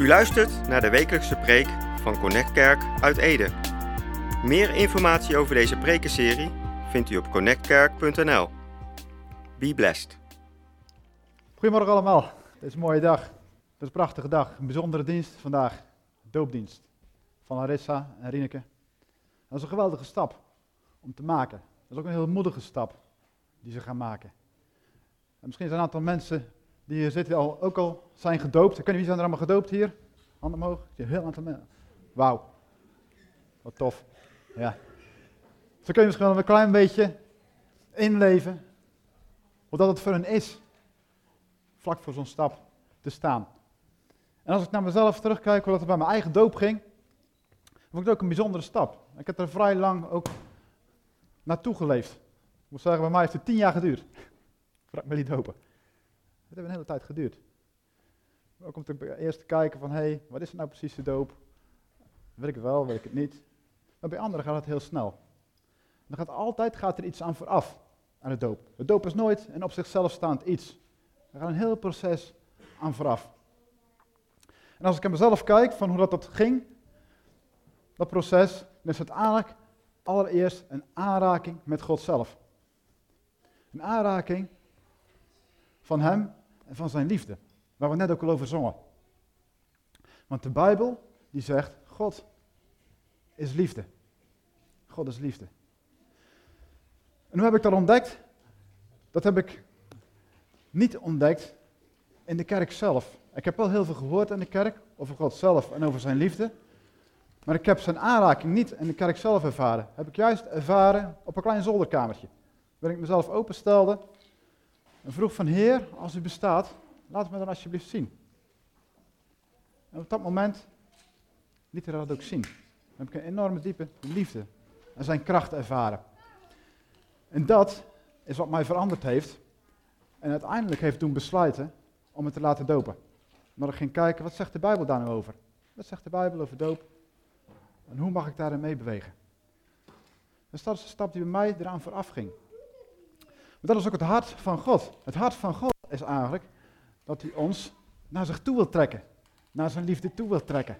U luistert naar de wekelijkse preek van Connect Kerk uit Ede. Meer informatie over deze prekenserie vindt u op connectkerk.nl. Be blessed. Goedemorgen allemaal. Het is een mooie dag. Het is een prachtige dag. Een bijzondere dienst vandaag. Doopdienst van Larissa en Rieneke. Dat is een geweldige stap om te maken. Dat is ook een heel moedige stap die ze gaan maken. En misschien zijn een aantal mensen die zitten al, ook al zijn gedoopt. Niet wie zijn er allemaal gedoopt hier? Handen omhoog. Heel aantal mensen. Wauw. Wat tof. Ja. Zo kun misschien wel een klein beetje inleven dat het voor hen is. Vlak voor zo'n stap te staan. En als ik naar mezelf terugkijk, hoe dat het bij mijn eigen doop ging, vond ik het ook een bijzondere stap. Ik heb er vrij lang ook naartoe geleefd. Ik moet zeggen, bij mij heeft het tien jaar geduurd. Ik me liet dopen. Het heeft een hele tijd geduurd. Ook om te, eerst te kijken van, hé, hey, wat is het nou precies de doop? Weet ik het wel, weet ik het niet. Maar bij anderen gaat het heel snel. Dan gaat altijd gaat er iets aan vooraf aan de doop. De doop is nooit een op zichzelf staand iets. Er gaat een heel proces aan vooraf. En als ik aan mezelf kijk van hoe dat, dat ging, dat proces, dan is het eigenlijk allereerst een aanraking met God zelf. Een aanraking van Hem en van Zijn liefde, waar we net ook al over zongen. Want de Bijbel, die zegt, God is liefde. God is liefde. En hoe heb ik dat ontdekt? Dat heb ik niet ontdekt in de kerk zelf. Ik heb wel heel veel gehoord in de kerk over God zelf en over zijn liefde. Maar ik heb zijn aanraking niet in de kerk zelf ervaren. Heb ik juist ervaren op een klein zolderkamertje. Waarin ik mezelf openstelde en vroeg van Heer, als u bestaat, laat me dan alsjeblieft zien. En op dat moment liet hij dat ook zien. Dan heb ik een enorme diepe liefde en zijn kracht ervaren. En dat is wat mij veranderd heeft. En uiteindelijk heeft toen besluiten om het te laten dopen. Maar ik ging kijken, wat zegt de Bijbel daar nou over? Wat zegt de Bijbel over doop? En hoe mag ik daarin meebewegen? Dus dat is de stap die bij mij eraan vooraf ging. Dat is ook het hart van God. Het hart van God is eigenlijk dat hij ons naar zich toe wil trekken. Naar zijn liefde toe wil trekken.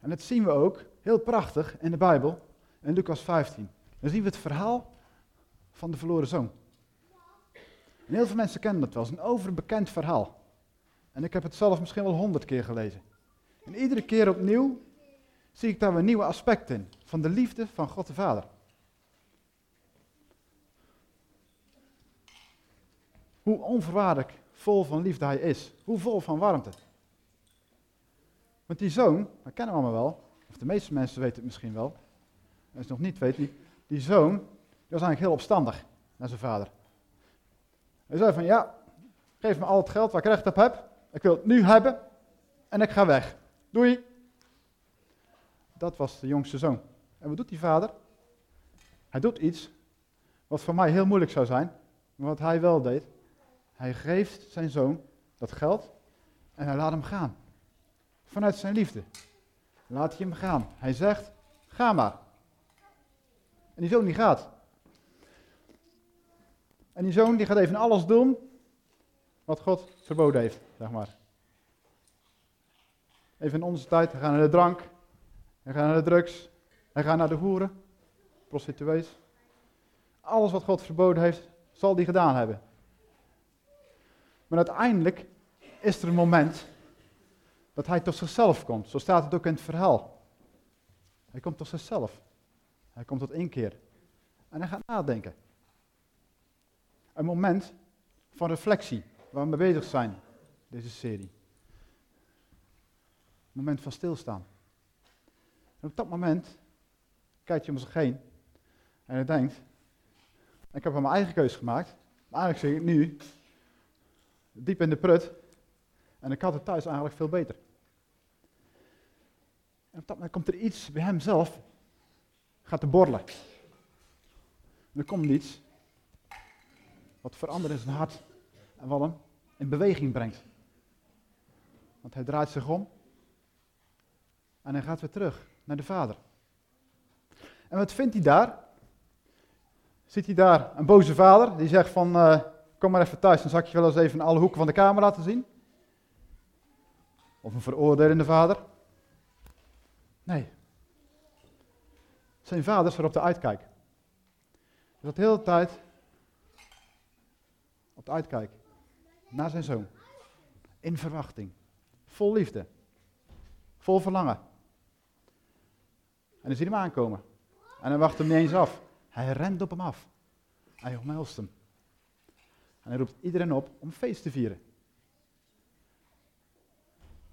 En dat zien we ook heel prachtig in de Bijbel, in Lucas 15. Dan zien we het verhaal van de verloren zoon. En heel veel mensen kennen dat wel. Het is een overbekend verhaal. En ik heb het zelf misschien wel honderd keer gelezen. En iedere keer opnieuw zie ik daar weer nieuwe aspecten in. Van de liefde van God de Vader. Hoe onvoorwaardelijk vol van liefde hij is. Hoe vol van warmte. Want die zoon, dat kennen we allemaal wel. Of de meeste mensen weten het misschien wel. Als je het nog niet weet, die, die zoon, die was eigenlijk heel opstandig naar zijn vader. Hij zei van, ja, geef me al het geld waar ik recht op heb. Ik wil het nu hebben en ik ga weg. Doei. Dat was de jongste zoon. En wat doet die vader? Hij doet iets wat voor mij heel moeilijk zou zijn, maar wat hij wel deed. Hij geeft zijn zoon dat geld en hij laat hem gaan. Vanuit zijn liefde. Laat hij hem gaan. Hij zegt, ga maar. En die zoon die gaat. En die zoon die gaat even alles doen wat God verboden heeft, zeg maar. Even in onze tijd, hij gaat naar de drank, hij gaat naar de drugs, hij gaat naar de hoeren, prostituees. Alles wat God verboden heeft, zal die gedaan hebben. Maar uiteindelijk is er een moment dat hij tot zichzelf komt. Zo staat het ook in het verhaal. Hij komt tot zichzelf. Hij komt tot inkeer. En hij gaat nadenken. Een moment van reflectie, waar we mee bezig zijn, deze serie. Een moment van stilstaan. En op dat moment kijkt je om zich heen en je denkt, ik heb mijn eigen keus gemaakt, maar eigenlijk zeg ik nu, diep in de prut, en ik had het thuis eigenlijk veel beter. En op dat moment komt er iets bij hemzelf, gaat te borrelen. En er komt iets wat verandert in zijn hart en wat hem in beweging brengt. Want hij draait zich om en hij gaat weer terug naar de vader. En wat vindt hij daar? Ziet hij daar een boze vader die zegt van, uh, kom maar even thuis, dan zal ik je wel eens even alle hoeken van de kamer laten zien. Of een veroordelende vader? Nee. Zijn vaders erop de uitkijk. Hij zat de hele tijd op de uitkijk naar zijn zoon. In verwachting. Vol liefde. Vol verlangen. En dan ziet hem aankomen. En hij wacht hem niet eens af. Hij rent op hem af. Hij omhelst hem. En hij roept iedereen op om feest te vieren.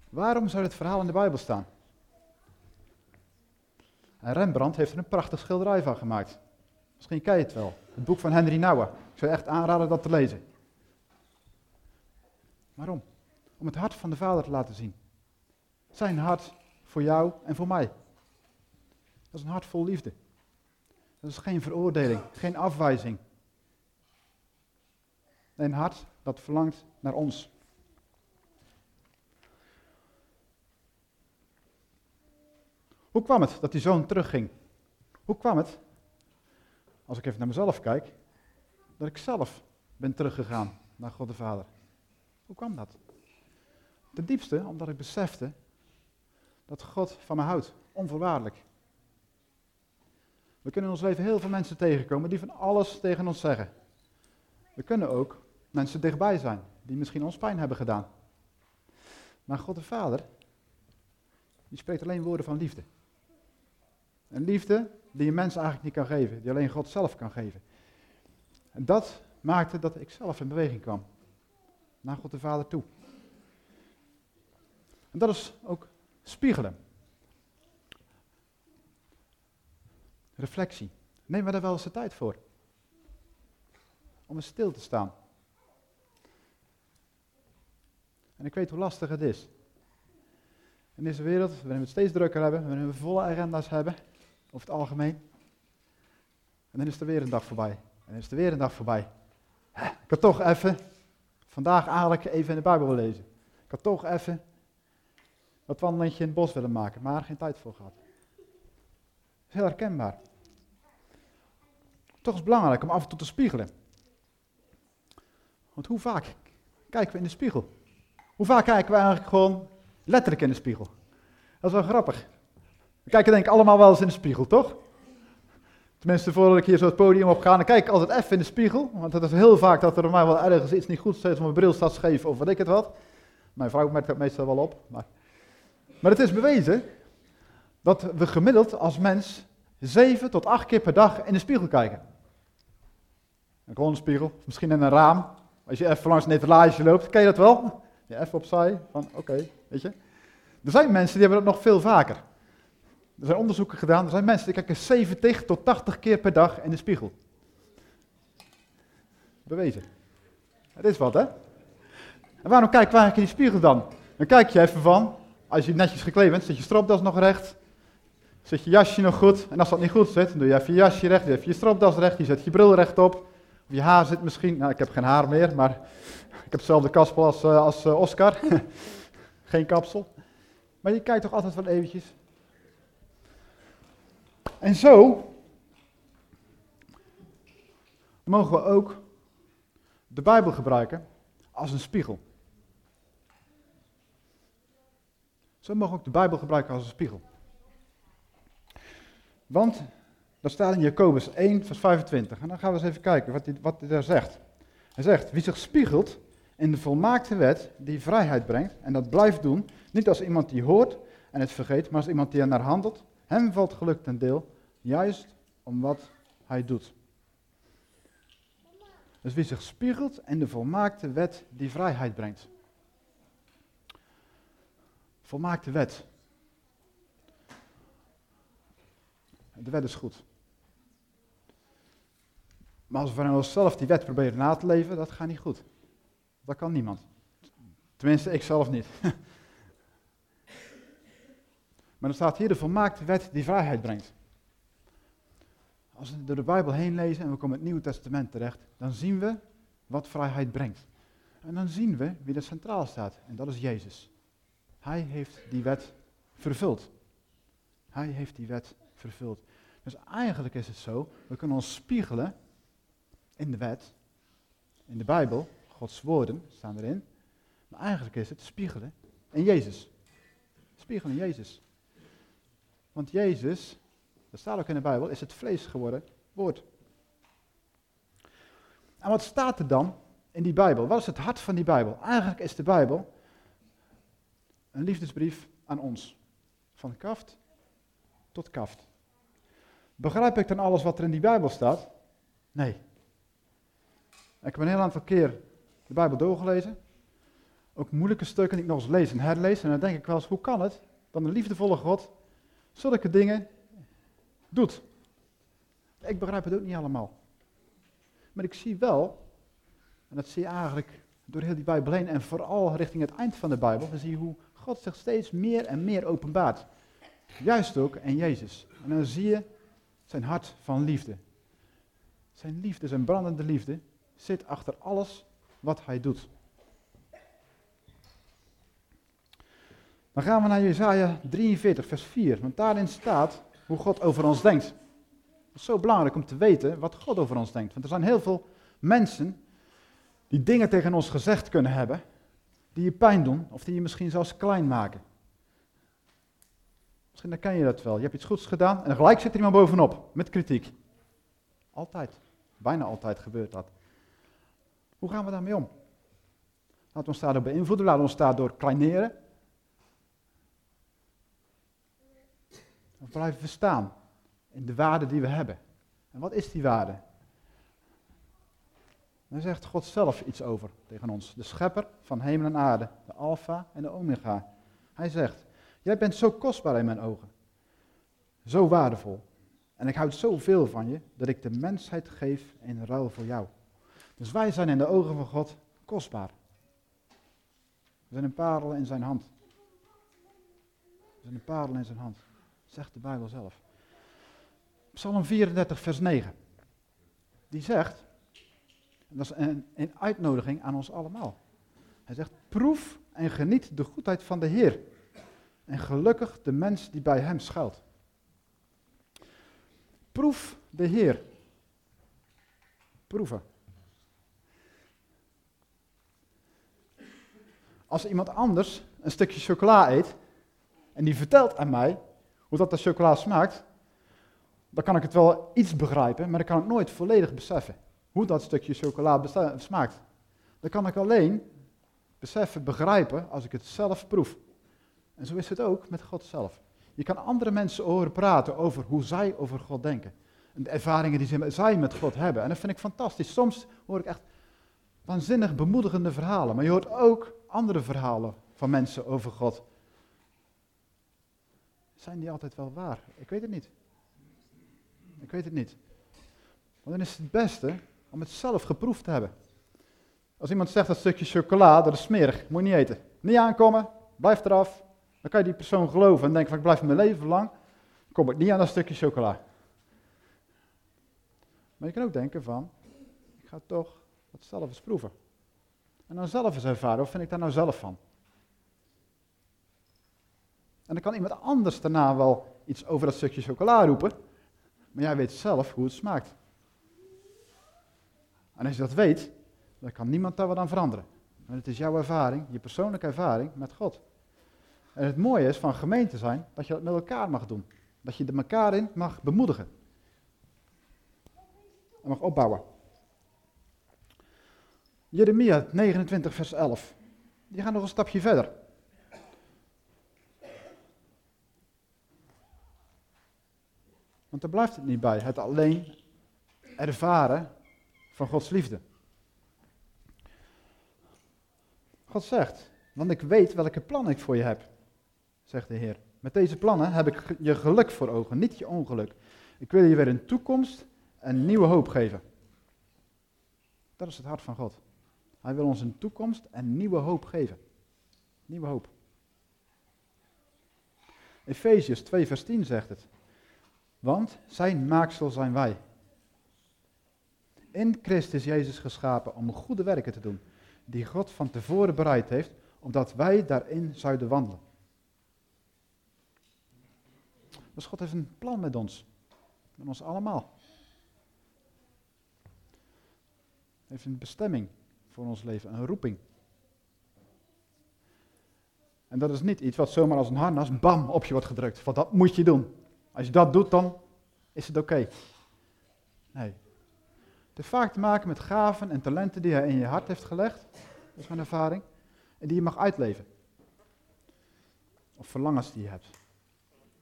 Waarom zou dit verhaal in de Bijbel staan? En Rembrandt heeft er een prachtig schilderij van gemaakt. Misschien ken je het wel. Het boek van Henry Nouwen. Ik zou echt aanraden dat te lezen. Waarom? Om het hart van de Vader te laten zien. Zijn hart voor jou en voor mij. Dat is een hart vol liefde. Dat is geen veroordeling, geen afwijzing. Een hart dat verlangt naar ons. Hoe kwam het dat die zoon terugging? Hoe kwam het, als ik even naar mezelf kijk, dat ik zelf ben teruggegaan naar God de Vader? Hoe kwam dat? Ten diepste omdat ik besefte dat God van me houdt, onvoorwaardelijk. We kunnen in ons leven heel veel mensen tegenkomen die van alles tegen ons zeggen. We kunnen ook mensen dichtbij zijn die misschien ons pijn hebben gedaan. Maar God de Vader, die spreekt alleen woorden van liefde. Een liefde die een mens eigenlijk niet kan geven, die alleen God zelf kan geven. En dat maakte dat ik zelf in beweging kwam. Naar God de Vader toe. En dat is ook spiegelen. Reflectie. Neem we daar wel eens de tijd voor. Om eens stil te staan. En ik weet hoe lastig het is. In deze wereld, waarin we het steeds drukker hebben, waarin we volle agenda's hebben, over het algemeen. En dan is er weer een dag voorbij. En dan is er weer een dag voorbij. Ik had toch even, vandaag eigenlijk even in de Bijbel lezen. Ik had toch even dat wandelingje in het bos willen maken, maar geen tijd voor gehad. Is heel herkenbaar. Toch is het belangrijk om af en toe te spiegelen. Want hoe vaak kijken we in de spiegel? Hoe vaak kijken we eigenlijk gewoon letterlijk in de spiegel? Dat is wel grappig. We kijken denk ik allemaal wel eens in de spiegel, toch? Tenminste, voordat ik hier zo het podium op ga, dan kijk ik altijd even in de spiegel. Want het is heel vaak dat er mij wel ergens iets niet goed staat, of mijn bril staat scheef of wat ik het wat. Mijn vrouw merkt dat meestal wel op. Maar, maar het is bewezen dat we gemiddeld als mens zeven tot acht keer per dag in de spiegel kijken. Een gewone spiegel, misschien in een raam. Als je even langs een etalage loopt, ken je dat wel? Je even opzij, van oké, weet je. Er zijn mensen die hebben dat nog veel vaker. Er zijn onderzoeken gedaan, er zijn mensen die kijken 70 tot 80 keer per dag in de spiegel. Bewezen. Het is wat, hè? En waarom kijk je eigenlijk in die spiegel dan? Dan kijk je even van, als je netjes gekleed bent, zit je stropdas nog recht, zit je jasje nog goed. En als dat niet goed zit, dan doe je even je jasje recht, doe je je stropdas recht, je zet je bril recht op. Of je haar zit misschien, nou ik heb geen haar meer, maar heb hetzelfde kaspel als, uh, als uh, Oscar. geen kapsel. Maar je kijkt toch altijd wel eventjes en zo mogen we ook de Bijbel gebruiken als een spiegel. Zo mogen we ook de Bijbel gebruiken als een spiegel. Want, dat staat in Jacobus 1, vers 25. En dan gaan we eens even kijken wat wat hij daar zegt. Hij zegt, wie zich spiegelt in de volmaakte wet die vrijheid brengt, en dat blijft doen, niet als iemand die hoort en het vergeet, maar als iemand die er naar handelt, hem valt geluk ten deel, juist om wat hij doet. Dus wie zich spiegelt in de volmaakte wet die vrijheid brengt. Volmaakte wet. De wet is goed. Maar als we van onszelf die wet proberen na te leven, dat gaat niet goed. Dat kan niemand. Tenminste, ik zelf niet. Maar er staat hier de volmaakte wet die vrijheid brengt. Als we door de Bijbel heen lezen en we komen in het Nieuwe Testament terecht, dan zien we wat vrijheid brengt. En dan zien we wie er centraal staat, en dat is Jezus. Hij heeft die wet vervuld. Hij heeft die wet vervuld. Dus eigenlijk is het zo, we kunnen ons spiegelen in de wet, in de Bijbel, Gods woorden staan erin. Maar eigenlijk is het spiegelen in Jezus. Spiegel in Jezus. Want Jezus, dat staat ook in de Bijbel, is het vlees geworden woord. En wat staat er dan in die Bijbel? Wat is het hart van die Bijbel? Eigenlijk is de Bijbel een liefdesbrief aan ons. Van kaft tot kaft. Begrijp ik dan alles wat er in die Bijbel staat? Nee. Ik heb een heel aantal keer de Bijbel doorgelezen. Ook moeilijke stukken die ik nog eens lees en herlees. En dan denk ik wel eens, hoe kan het dat een liefdevolle God zulke dingen doet? Ik begrijp het ook niet allemaal. Maar ik zie wel, en dat zie je eigenlijk door heel die Bijbel heen, en vooral richting het eind van de Bijbel, dan zie je hoe God zich steeds meer en meer openbaart. Juist ook in Jezus. En dan zie je zijn hart van liefde. Zijn liefde, zijn brandende liefde, zit achter alles wat hij doet. Dan gaan we naar Jesaja 43, vers 4. Want daarin staat hoe God over ons denkt. Het is zo belangrijk om te weten wat God over ons denkt. Want er zijn heel veel mensen die dingen tegen ons gezegd kunnen hebben, die je pijn doen of die je misschien zelfs klein maken. Misschien herken je dat wel. Je hebt iets goeds gedaan en gelijk zit er iemand bovenop met kritiek. Altijd. Bijna altijd gebeurt dat. Hoe gaan we daarmee om? We ons daardoor beïnvloeden, we ons daardoor kleineren. Of blijven we staan in de waarde die we hebben. En wat is die waarde? Daar zegt God zelf iets over tegen ons. De schepper van hemel en aarde, de alfa en de omega. Hij zegt, jij bent zo kostbaar in mijn ogen. Zo waardevol. En ik houd zoveel van je, dat ik de mensheid geef in ruil voor jou. Dus wij zijn in de ogen van God kostbaar. We zijn een parel in zijn hand. We zijn een parel in zijn hand. Zegt de Bijbel zelf. Psalm 34, vers 9. Die zegt, en dat is een, een uitnodiging aan ons allemaal. Hij zegt, proef en geniet de goedheid van de Heer. En gelukkig de mens die bij hem schuilt. Proef de Heer. Proeven. Als iemand anders een stukje chocola eet en die vertelt aan mij hoe dat de chocola smaakt, dan kan ik het wel iets begrijpen, maar dan kan ik nooit volledig beseffen hoe dat stukje chocola smaakt. Dan kan ik alleen beseffen, begrijpen als ik het zelf proef. En zo is het ook met God zelf. Je kan andere mensen horen praten over hoe zij over God denken. En de ervaringen die zij met God hebben. En dat vind ik fantastisch. Soms hoor ik echt waanzinnig bemoedigende verhalen. Maar je hoort ook andere verhalen van mensen over God. Zijn die altijd wel waar? Ik weet het niet. Ik weet het niet. Maar dan is het het beste om het zelf geproefd te hebben. Als iemand zegt dat stukje chocola, dat is smerig, moet je niet eten. Niet aankomen, blijf eraf. Dan kan je die persoon geloven en denken van ik blijf mijn leven lang, kom ik niet aan dat stukje chocola. Maar je kan ook denken van, ik ga toch het zelf eens proeven. En dan zelf eens ervaren, wat vind ik daar nou zelf van? En dan kan iemand anders daarna wel iets over dat stukje chocola roepen, maar jij weet zelf hoe het smaakt. En als je dat weet, dan kan niemand daar wat aan veranderen. En het is jouw ervaring, je persoonlijke ervaring met God. En het mooie is van gemeente zijn, dat je dat met elkaar mag doen. Dat je er elkaar in mag bemoedigen. En mag opbouwen. Jeremia 29, vers 11. Die gaan nog een stapje verder. Want daar blijft het niet bij. Het alleen ervaren van Gods liefde. God zegt, want ik weet welke plannen ik voor je heb, zegt de Heer. Met deze plannen heb ik je geluk voor ogen, niet je ongeluk. Ik wil je weer een toekomst en nieuwe hoop geven. Dat is het hart van God. Hij wil ons een toekomst en nieuwe hoop geven. Nieuwe hoop. Efeziërs 2 vers 10 zegt het. Want zijn maaksel zijn wij. In Christus Jezus geschapen om goede werken te doen, die God van tevoren bereid heeft, omdat wij daarin zouden wandelen. Dus God heeft een plan met ons. Met ons allemaal. Hij heeft een bestemming voor ons leven, een roeping. En dat is niet iets wat zomaar als een harnas bam op je wordt gedrukt. Want dat moet je doen. Als je dat doet, dan is het oké. Nee. Het heeft vaak te maken met gaven en talenten die hij in je hart heeft gelegd. Dat is mijn ervaring. En die je mag uitleven. Of verlangens die je hebt.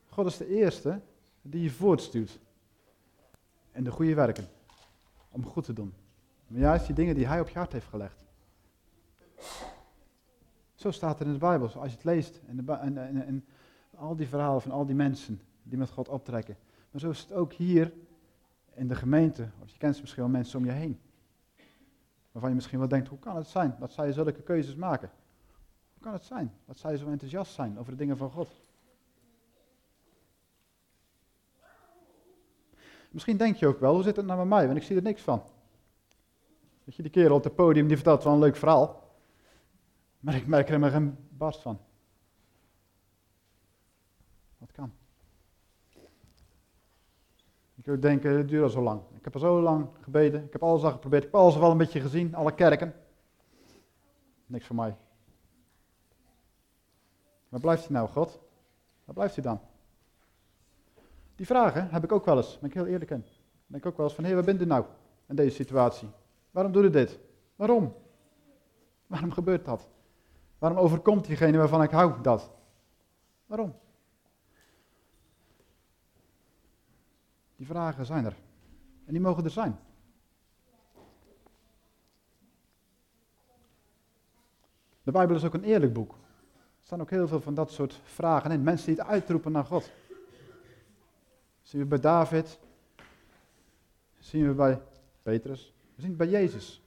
God is de eerste die je voortstuurt. En de goede werken. Om goed te doen. Maar juist die dingen die hij op je hart heeft gelegd. Zo staat er in de Bijbel, als je het leest. En, en, en al die verhalen van al die mensen die met God optrekken. Maar zo is het ook hier in de gemeente. Of je kent misschien wel mensen om je heen. Waarvan je misschien wel denkt, hoe kan het zijn dat zij zulke keuzes maken? Hoe kan het zijn dat zij zo enthousiast zijn over de dingen van God? Misschien denk je ook wel, hoe zit het nou met mij? Want ik zie er niks van. Weet je, die kerel op het podium die vertelt wel een leuk verhaal. Maar ik merk er helemaal geen barst van. Wat kan? Ik zou denken, het duurt al zo lang. Ik heb al zo lang gebeden. Ik heb alles al geprobeerd. Ik heb alles wel een beetje gezien. Alle kerken. Niks voor mij. Waar blijft hij nou, God? Waar blijft hij dan? Die vragen heb ik ook wel eens. Ben ik heel eerlijk in. denk ik ook wel eens van, hé, waar bent u nou in deze situatie? Waarom doe je dit? Waarom? Waarom gebeurt dat? Waarom overkomt diegene waarvan ik hou dat? Waarom? Die vragen zijn er. En die mogen er zijn. De Bijbel is ook een eerlijk boek. Er staan ook heel veel van dat soort vragen in. Mensen die het uitroepen naar God. zien we bij David. zien we bij Petrus. We zien het bij Jezus.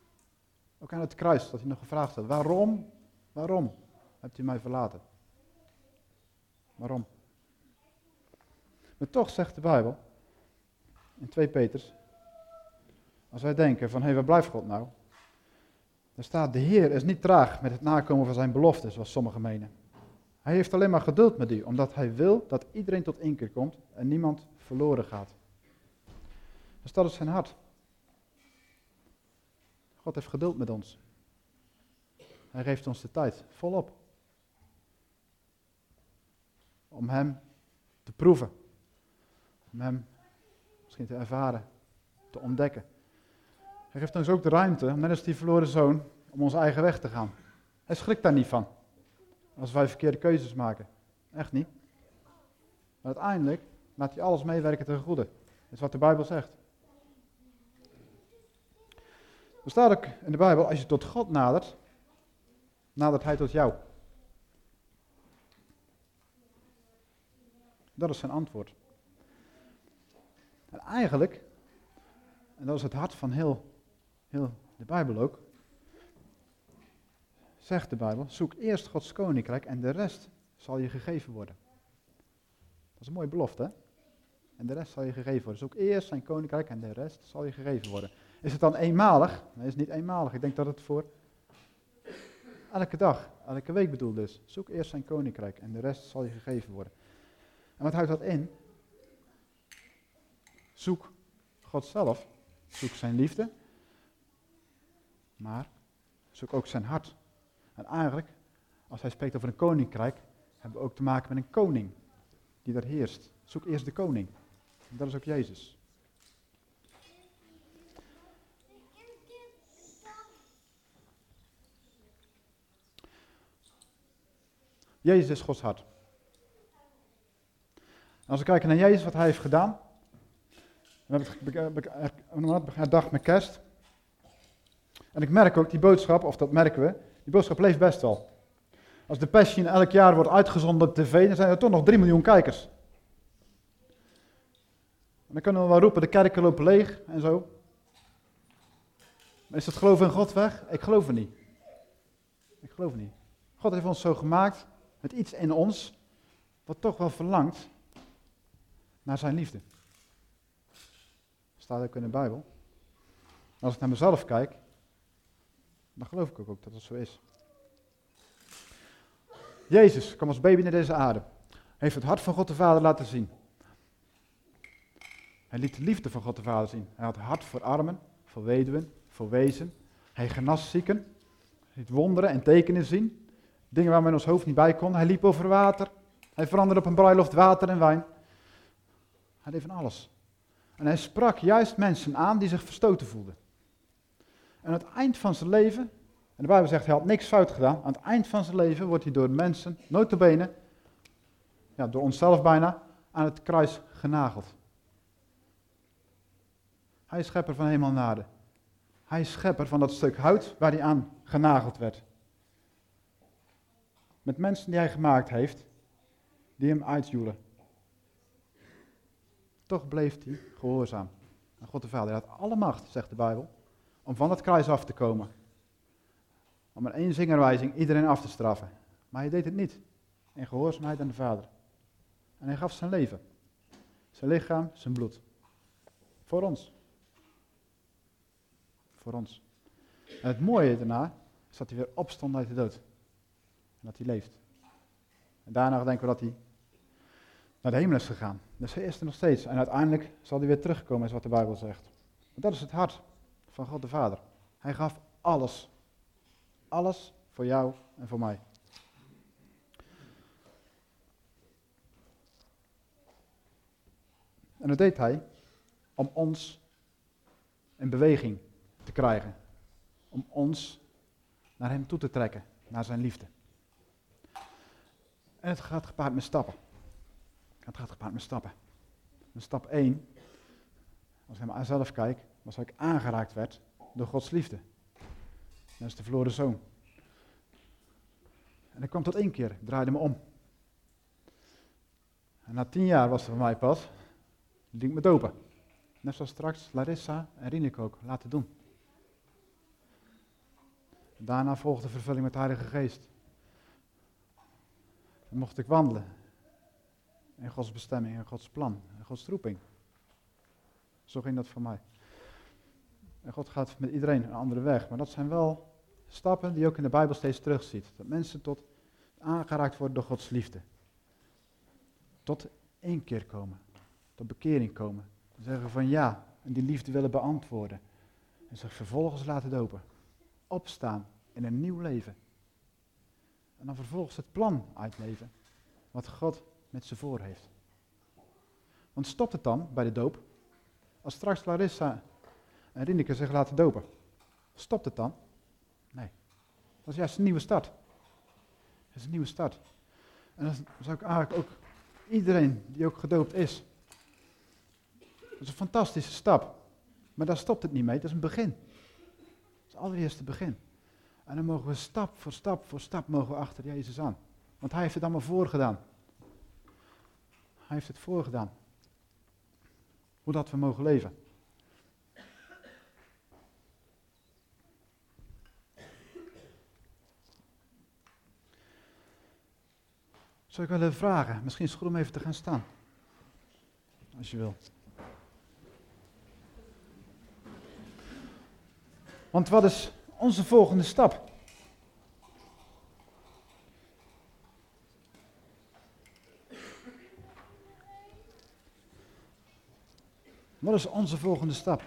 Ook aan het kruis dat hij nog gevraagd had. Waarom, waarom hebt u mij verlaten? Waarom? Maar toch zegt de Bijbel in 2 Peters, als wij denken van, hé, hey, waar blijft God nou? Dan staat, de Heer is niet traag met het nakomen van zijn beloften, zoals sommigen menen. Hij heeft alleen maar geduld met u, omdat hij wil dat iedereen tot inkeer komt en niemand verloren gaat. Dus dat is zijn hart. God heeft geduld met ons. Hij geeft ons de tijd, volop. Om hem te proeven. Om hem misschien te ervaren, te ontdekken. Hij geeft ons ook de ruimte, net als die verloren zoon, om onze eigen weg te gaan. Hij schrikt daar niet van, als wij verkeerde keuzes maken. Echt niet. Maar uiteindelijk laat hij alles meewerken ten goede. Dat is wat de Bijbel zegt. Er staat ook in de Bijbel, als je tot God nadert, nadert hij tot jou. Dat is zijn antwoord. En eigenlijk, en dat is het hart van heel, heel de Bijbel ook, zegt de Bijbel, zoek eerst Gods koninkrijk en de rest zal je gegeven worden. Dat is een mooie belofte, hè? En de rest zal je gegeven worden. Zoek eerst zijn koninkrijk en de rest zal je gegeven worden. Is het dan eenmalig? Nee, is niet eenmalig. Ik denk dat het voor elke dag, elke week bedoeld is. Zoek eerst zijn koninkrijk en de rest zal je gegeven worden. En wat houdt dat in? Zoek God zelf, zoek zijn liefde, maar zoek ook zijn hart. En eigenlijk, als hij spreekt over een koninkrijk, hebben we ook te maken met een koning die daar heerst. Zoek eerst de koning. Dat is ook Jezus. Jezus is Gods hart. als we kijken naar Jezus, wat hij heeft gedaan, we hebben het herdacht met kerst. En ik merk ook, die boodschap, of dat merken we, die boodschap leeft best wel. Als de Passion elk jaar wordt uitgezonden op tv, dan zijn er toch nog 3 miljoen kijkers. En dan kunnen we wel roepen, de kerken lopen leeg en zo. Maar is het geloof in God weg? Ik geloof er niet. Ik geloof er niet. God heeft ons zo gemaakt, met iets in ons, wat toch wel verlangt naar zijn liefde. Staat ook in de Bijbel. als ik naar mezelf kijk, dan geloof ik ook dat het zo is. Jezus kwam als baby naar deze aarde. Heeft het hart van God de Vader laten zien. Hij liet de liefde van God de Vader zien. Hij had hart voor armen, voor weduwen, voor wezen. Hij genas zieken. Hij liet wonderen en tekenen zien Dingen waar men in ons hoofd niet bij kon. Hij liep over water. Hij veranderde op een bruiloft water en wijn. Hij deed van alles. En hij sprak juist mensen aan die zich verstoten voelden. En aan het eind van zijn leven, en de Bijbel zegt hij had niks fout gedaan, aan het eind van zijn leven wordt hij door mensen, notabene, ja, door onszelf bijna, aan het kruis genageld. Hij is schepper van hemel en. Hij is schepper van dat stuk hout waar hij aan genageld werd. Met mensen die hij gemaakt heeft, die hem uitjoelen. Toch bleef hij gehoorzaam aan God de Vader. Had alle macht, zegt de Bijbel, om van dat kruis af te komen. Om in één zingerwijzing iedereen af te straffen. Maar hij deed het niet. In gehoorzaamheid aan de Vader. En hij gaf zijn leven. Zijn lichaam, zijn bloed. Voor ons. Voor ons. En het mooie daarna is dat hij weer opstond uit de dood. Dat hij leeft. En daarna denken we dat hij naar de hemel is gegaan. Dus hij is er nog steeds. En uiteindelijk zal hij weer terugkomen, is wat de Bijbel zegt. Dat is het hart van God de Vader. Hij gaf alles. Alles voor jou en voor mij. En dat deed hij om ons in beweging te krijgen. Om ons naar hem toe te trekken, naar zijn liefde. En het gaat gepaard met stappen. Het gaat gepaard met stappen. En stap 1, als ik naar mezelf kijk, was dat ik aangeraakt werd door Gods liefde. Dat is de verloren zoon. En ik kwam tot één keer, ik draaide me om. En na tien jaar was het voor mij pas, liet me dopen. Net zoals straks Larissa en Rineke ook laten doen. Daarna volgde vervulling met de Heilige Geest. Mocht ik wandelen in Gods bestemming, in Gods plan, in Gods roeping. Zo ging dat voor mij. En God gaat met iedereen een andere weg. Maar dat zijn wel stappen die je ook in de Bijbel steeds terugziet. Dat mensen tot aangeraakt worden door Gods liefde. Tot één keer komen. Tot bekering komen. En zeggen van ja. En die liefde willen beantwoorden. En zich vervolgens laten dopen. Opstaan in een nieuw leven. En dan vervolgens het plan uitleven. Wat God met ze voor heeft. Want stopt het dan bij de doop? Als straks Larissa en Rineke zich laten dopen, stopt het dan? Nee. Dat is juist een nieuwe start. Dat is een nieuwe start. En dan zou ik eigenlijk ook iedereen die ook gedoopt is. Dat is een fantastische stap. Maar daar stopt het niet mee, dat is een begin. Dat is het allereerste begin. En dan mogen we stap voor stap voor stap mogen we achter Jezus aan. Want hij heeft het allemaal voorgedaan. Hij heeft het voorgedaan. Hoe dat we mogen leven. Zou ik willen vragen, misschien is het goed om even te gaan staan. Als je wil. Want wat is onze volgende stap? Wat is onze volgende stap?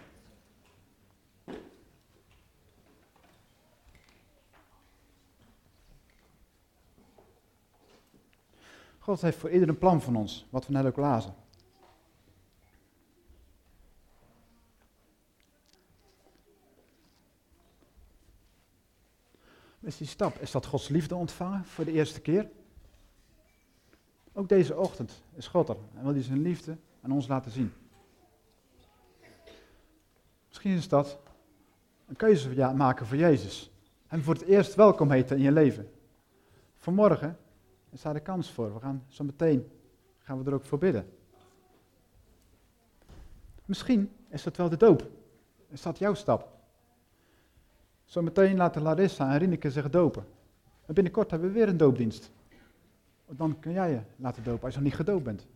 God heeft voor ieder een plan van ons, wat we net ook lazen. Is die stap, is dat Gods liefde ontvangen voor de eerste keer? Ook deze ochtend is God er en wil hij zijn liefde aan ons laten zien. Misschien is dat een keuze maken voor Jezus. Hem voor het eerst welkom heten in je leven. Vanmorgen is daar de kans voor. We gaan zo meteen gaan we er ook voor bidden. Misschien is dat wel de doop. Is dat jouw stap? Zometeen laten Larissa en Rineke zich dopen. En binnenkort hebben we weer een doopdienst. Dan kun jij je laten dopen als je nog niet gedoopt bent.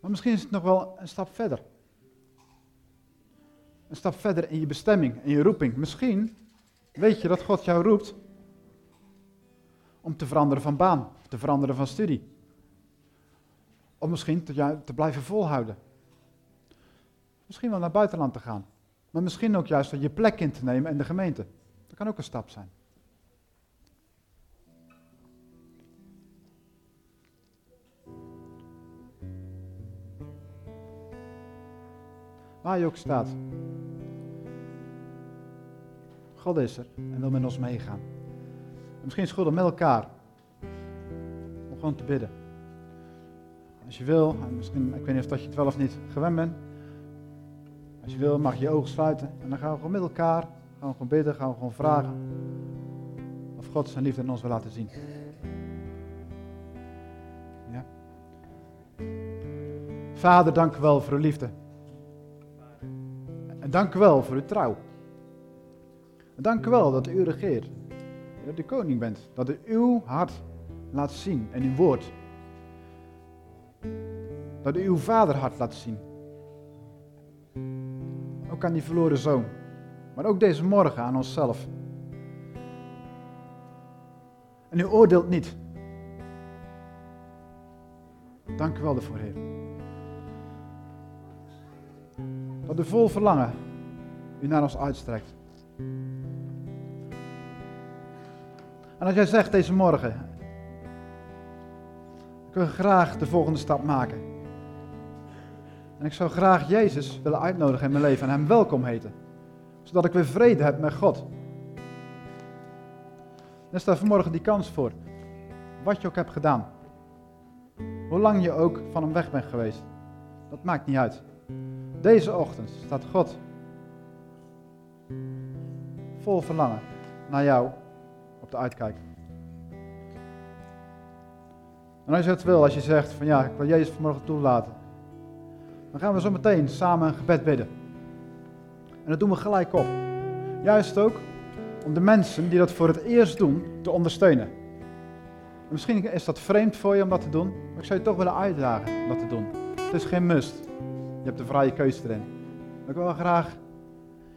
Maar misschien is het nog wel een stap verder een stap verder in je bestemming, in je roeping. Misschien weet je dat God jou roept om te veranderen van baan, te veranderen van studie. Of misschien te, te blijven volhouden. Misschien wel naar buitenland te gaan. Maar misschien ook juist je plek in te nemen in de gemeente. Dat kan ook een stap zijn. Waar je ook staat. God is er en wil met ons meegaan. En misschien schulden met elkaar. Om gewoon te bidden. Als je wil, en misschien, ik weet niet of dat je het wel of niet gewend bent, als je wil, mag je je ogen sluiten. En dan gaan we gewoon met elkaar, gaan we gewoon bidden, gaan we gewoon vragen. Of God zijn liefde in ons wil laten zien. Ja. Vader, dank u wel voor uw liefde. En dank u wel voor uw trouw. En dank u wel dat u regeert. Dat u koning bent. Dat u uw hart laat zien en uw woord. Dat u uw vaderhart laat zien. Aan die verloren zoon. Maar ook deze morgen aan onszelf. En u oordeelt niet. Dank u wel ervoor, Heer. Dat u vol verlangen u naar ons uitstrekt. En als jij zegt deze morgen, ik wil graag de volgende stap maken. En ik zou graag Jezus willen uitnodigen in mijn leven en hem welkom heten. Zodat ik weer vrede heb met God. Dan staat vanmorgen die kans voor. Wat je ook hebt gedaan. Hoe lang je ook van hem weg bent geweest. Dat maakt niet uit. Deze ochtend staat God vol verlangen naar jou op de uitkijk. En als je het wil, als je zegt van ja, ik wil Jezus vanmorgen toelaten, dan gaan we zo meteen samen een gebed bidden. En dat doen we gelijk op. Juist ook om de mensen die dat voor het eerst doen, te ondersteunen. misschien is dat vreemd voor je om dat te doen, maar ik zou je toch willen uitdagen om dat te doen. Het is geen must. Je hebt de vrije keuze erin. Maar ik wil graag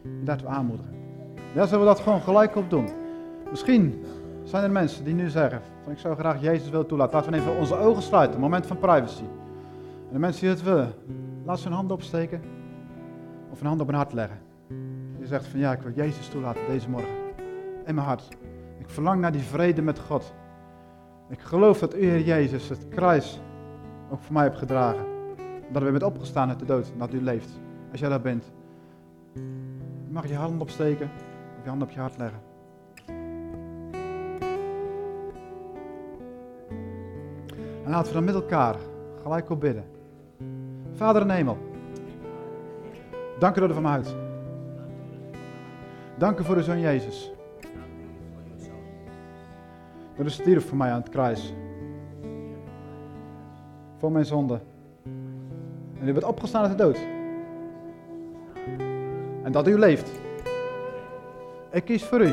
je daartoe aanmoedigen. Ja, zullen we dat gewoon gelijk op doen? Misschien zijn er mensen die nu zeggen, van ik zou graag Jezus willen toelaten. Laten we even onze ogen sluiten, moment van privacy. En de mensen die het willen, laat hun hand opsteken of een hand op hun hart leggen. Je zegt van ja, ik wil Jezus toelaten deze morgen. In mijn hart. Ik verlang naar die vrede met God. Ik geloof dat u, Heer Jezus, het kruis ook voor mij hebt gedragen. Dat u bent opgestaan uit de dood, dat u leeft. Als jij dat bent, mag je je hand opsteken of je hand op je hart leggen. En laten we dan met elkaar gelijk op bidden. Vader in hemel, dank u dat u van me houdt. Dank u voor de Zoon Jezus. Dat u stierf voor mij aan het kruis. Voor mijn zonde. En u bent opgestaan uit de dood. En dat u leeft. Ik kies voor u.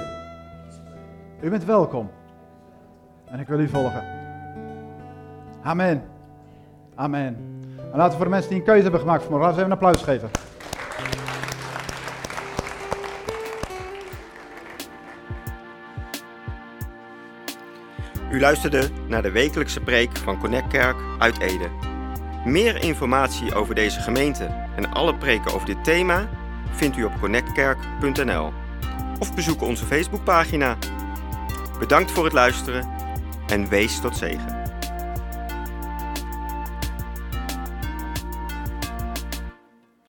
U bent welkom. En ik wil u volgen. Amen. Amen. En laten we voor de mensen die een keuze hebben gemaakt vanmorgen, laten we even een applaus geven. U luisterde naar de wekelijkse preek van Connect Kerk uit Ede. Meer informatie over deze gemeente en alle preken over dit thema vindt u op connectkerk.nl of bezoek onze Facebookpagina. Bedankt voor het luisteren en wees tot zegen.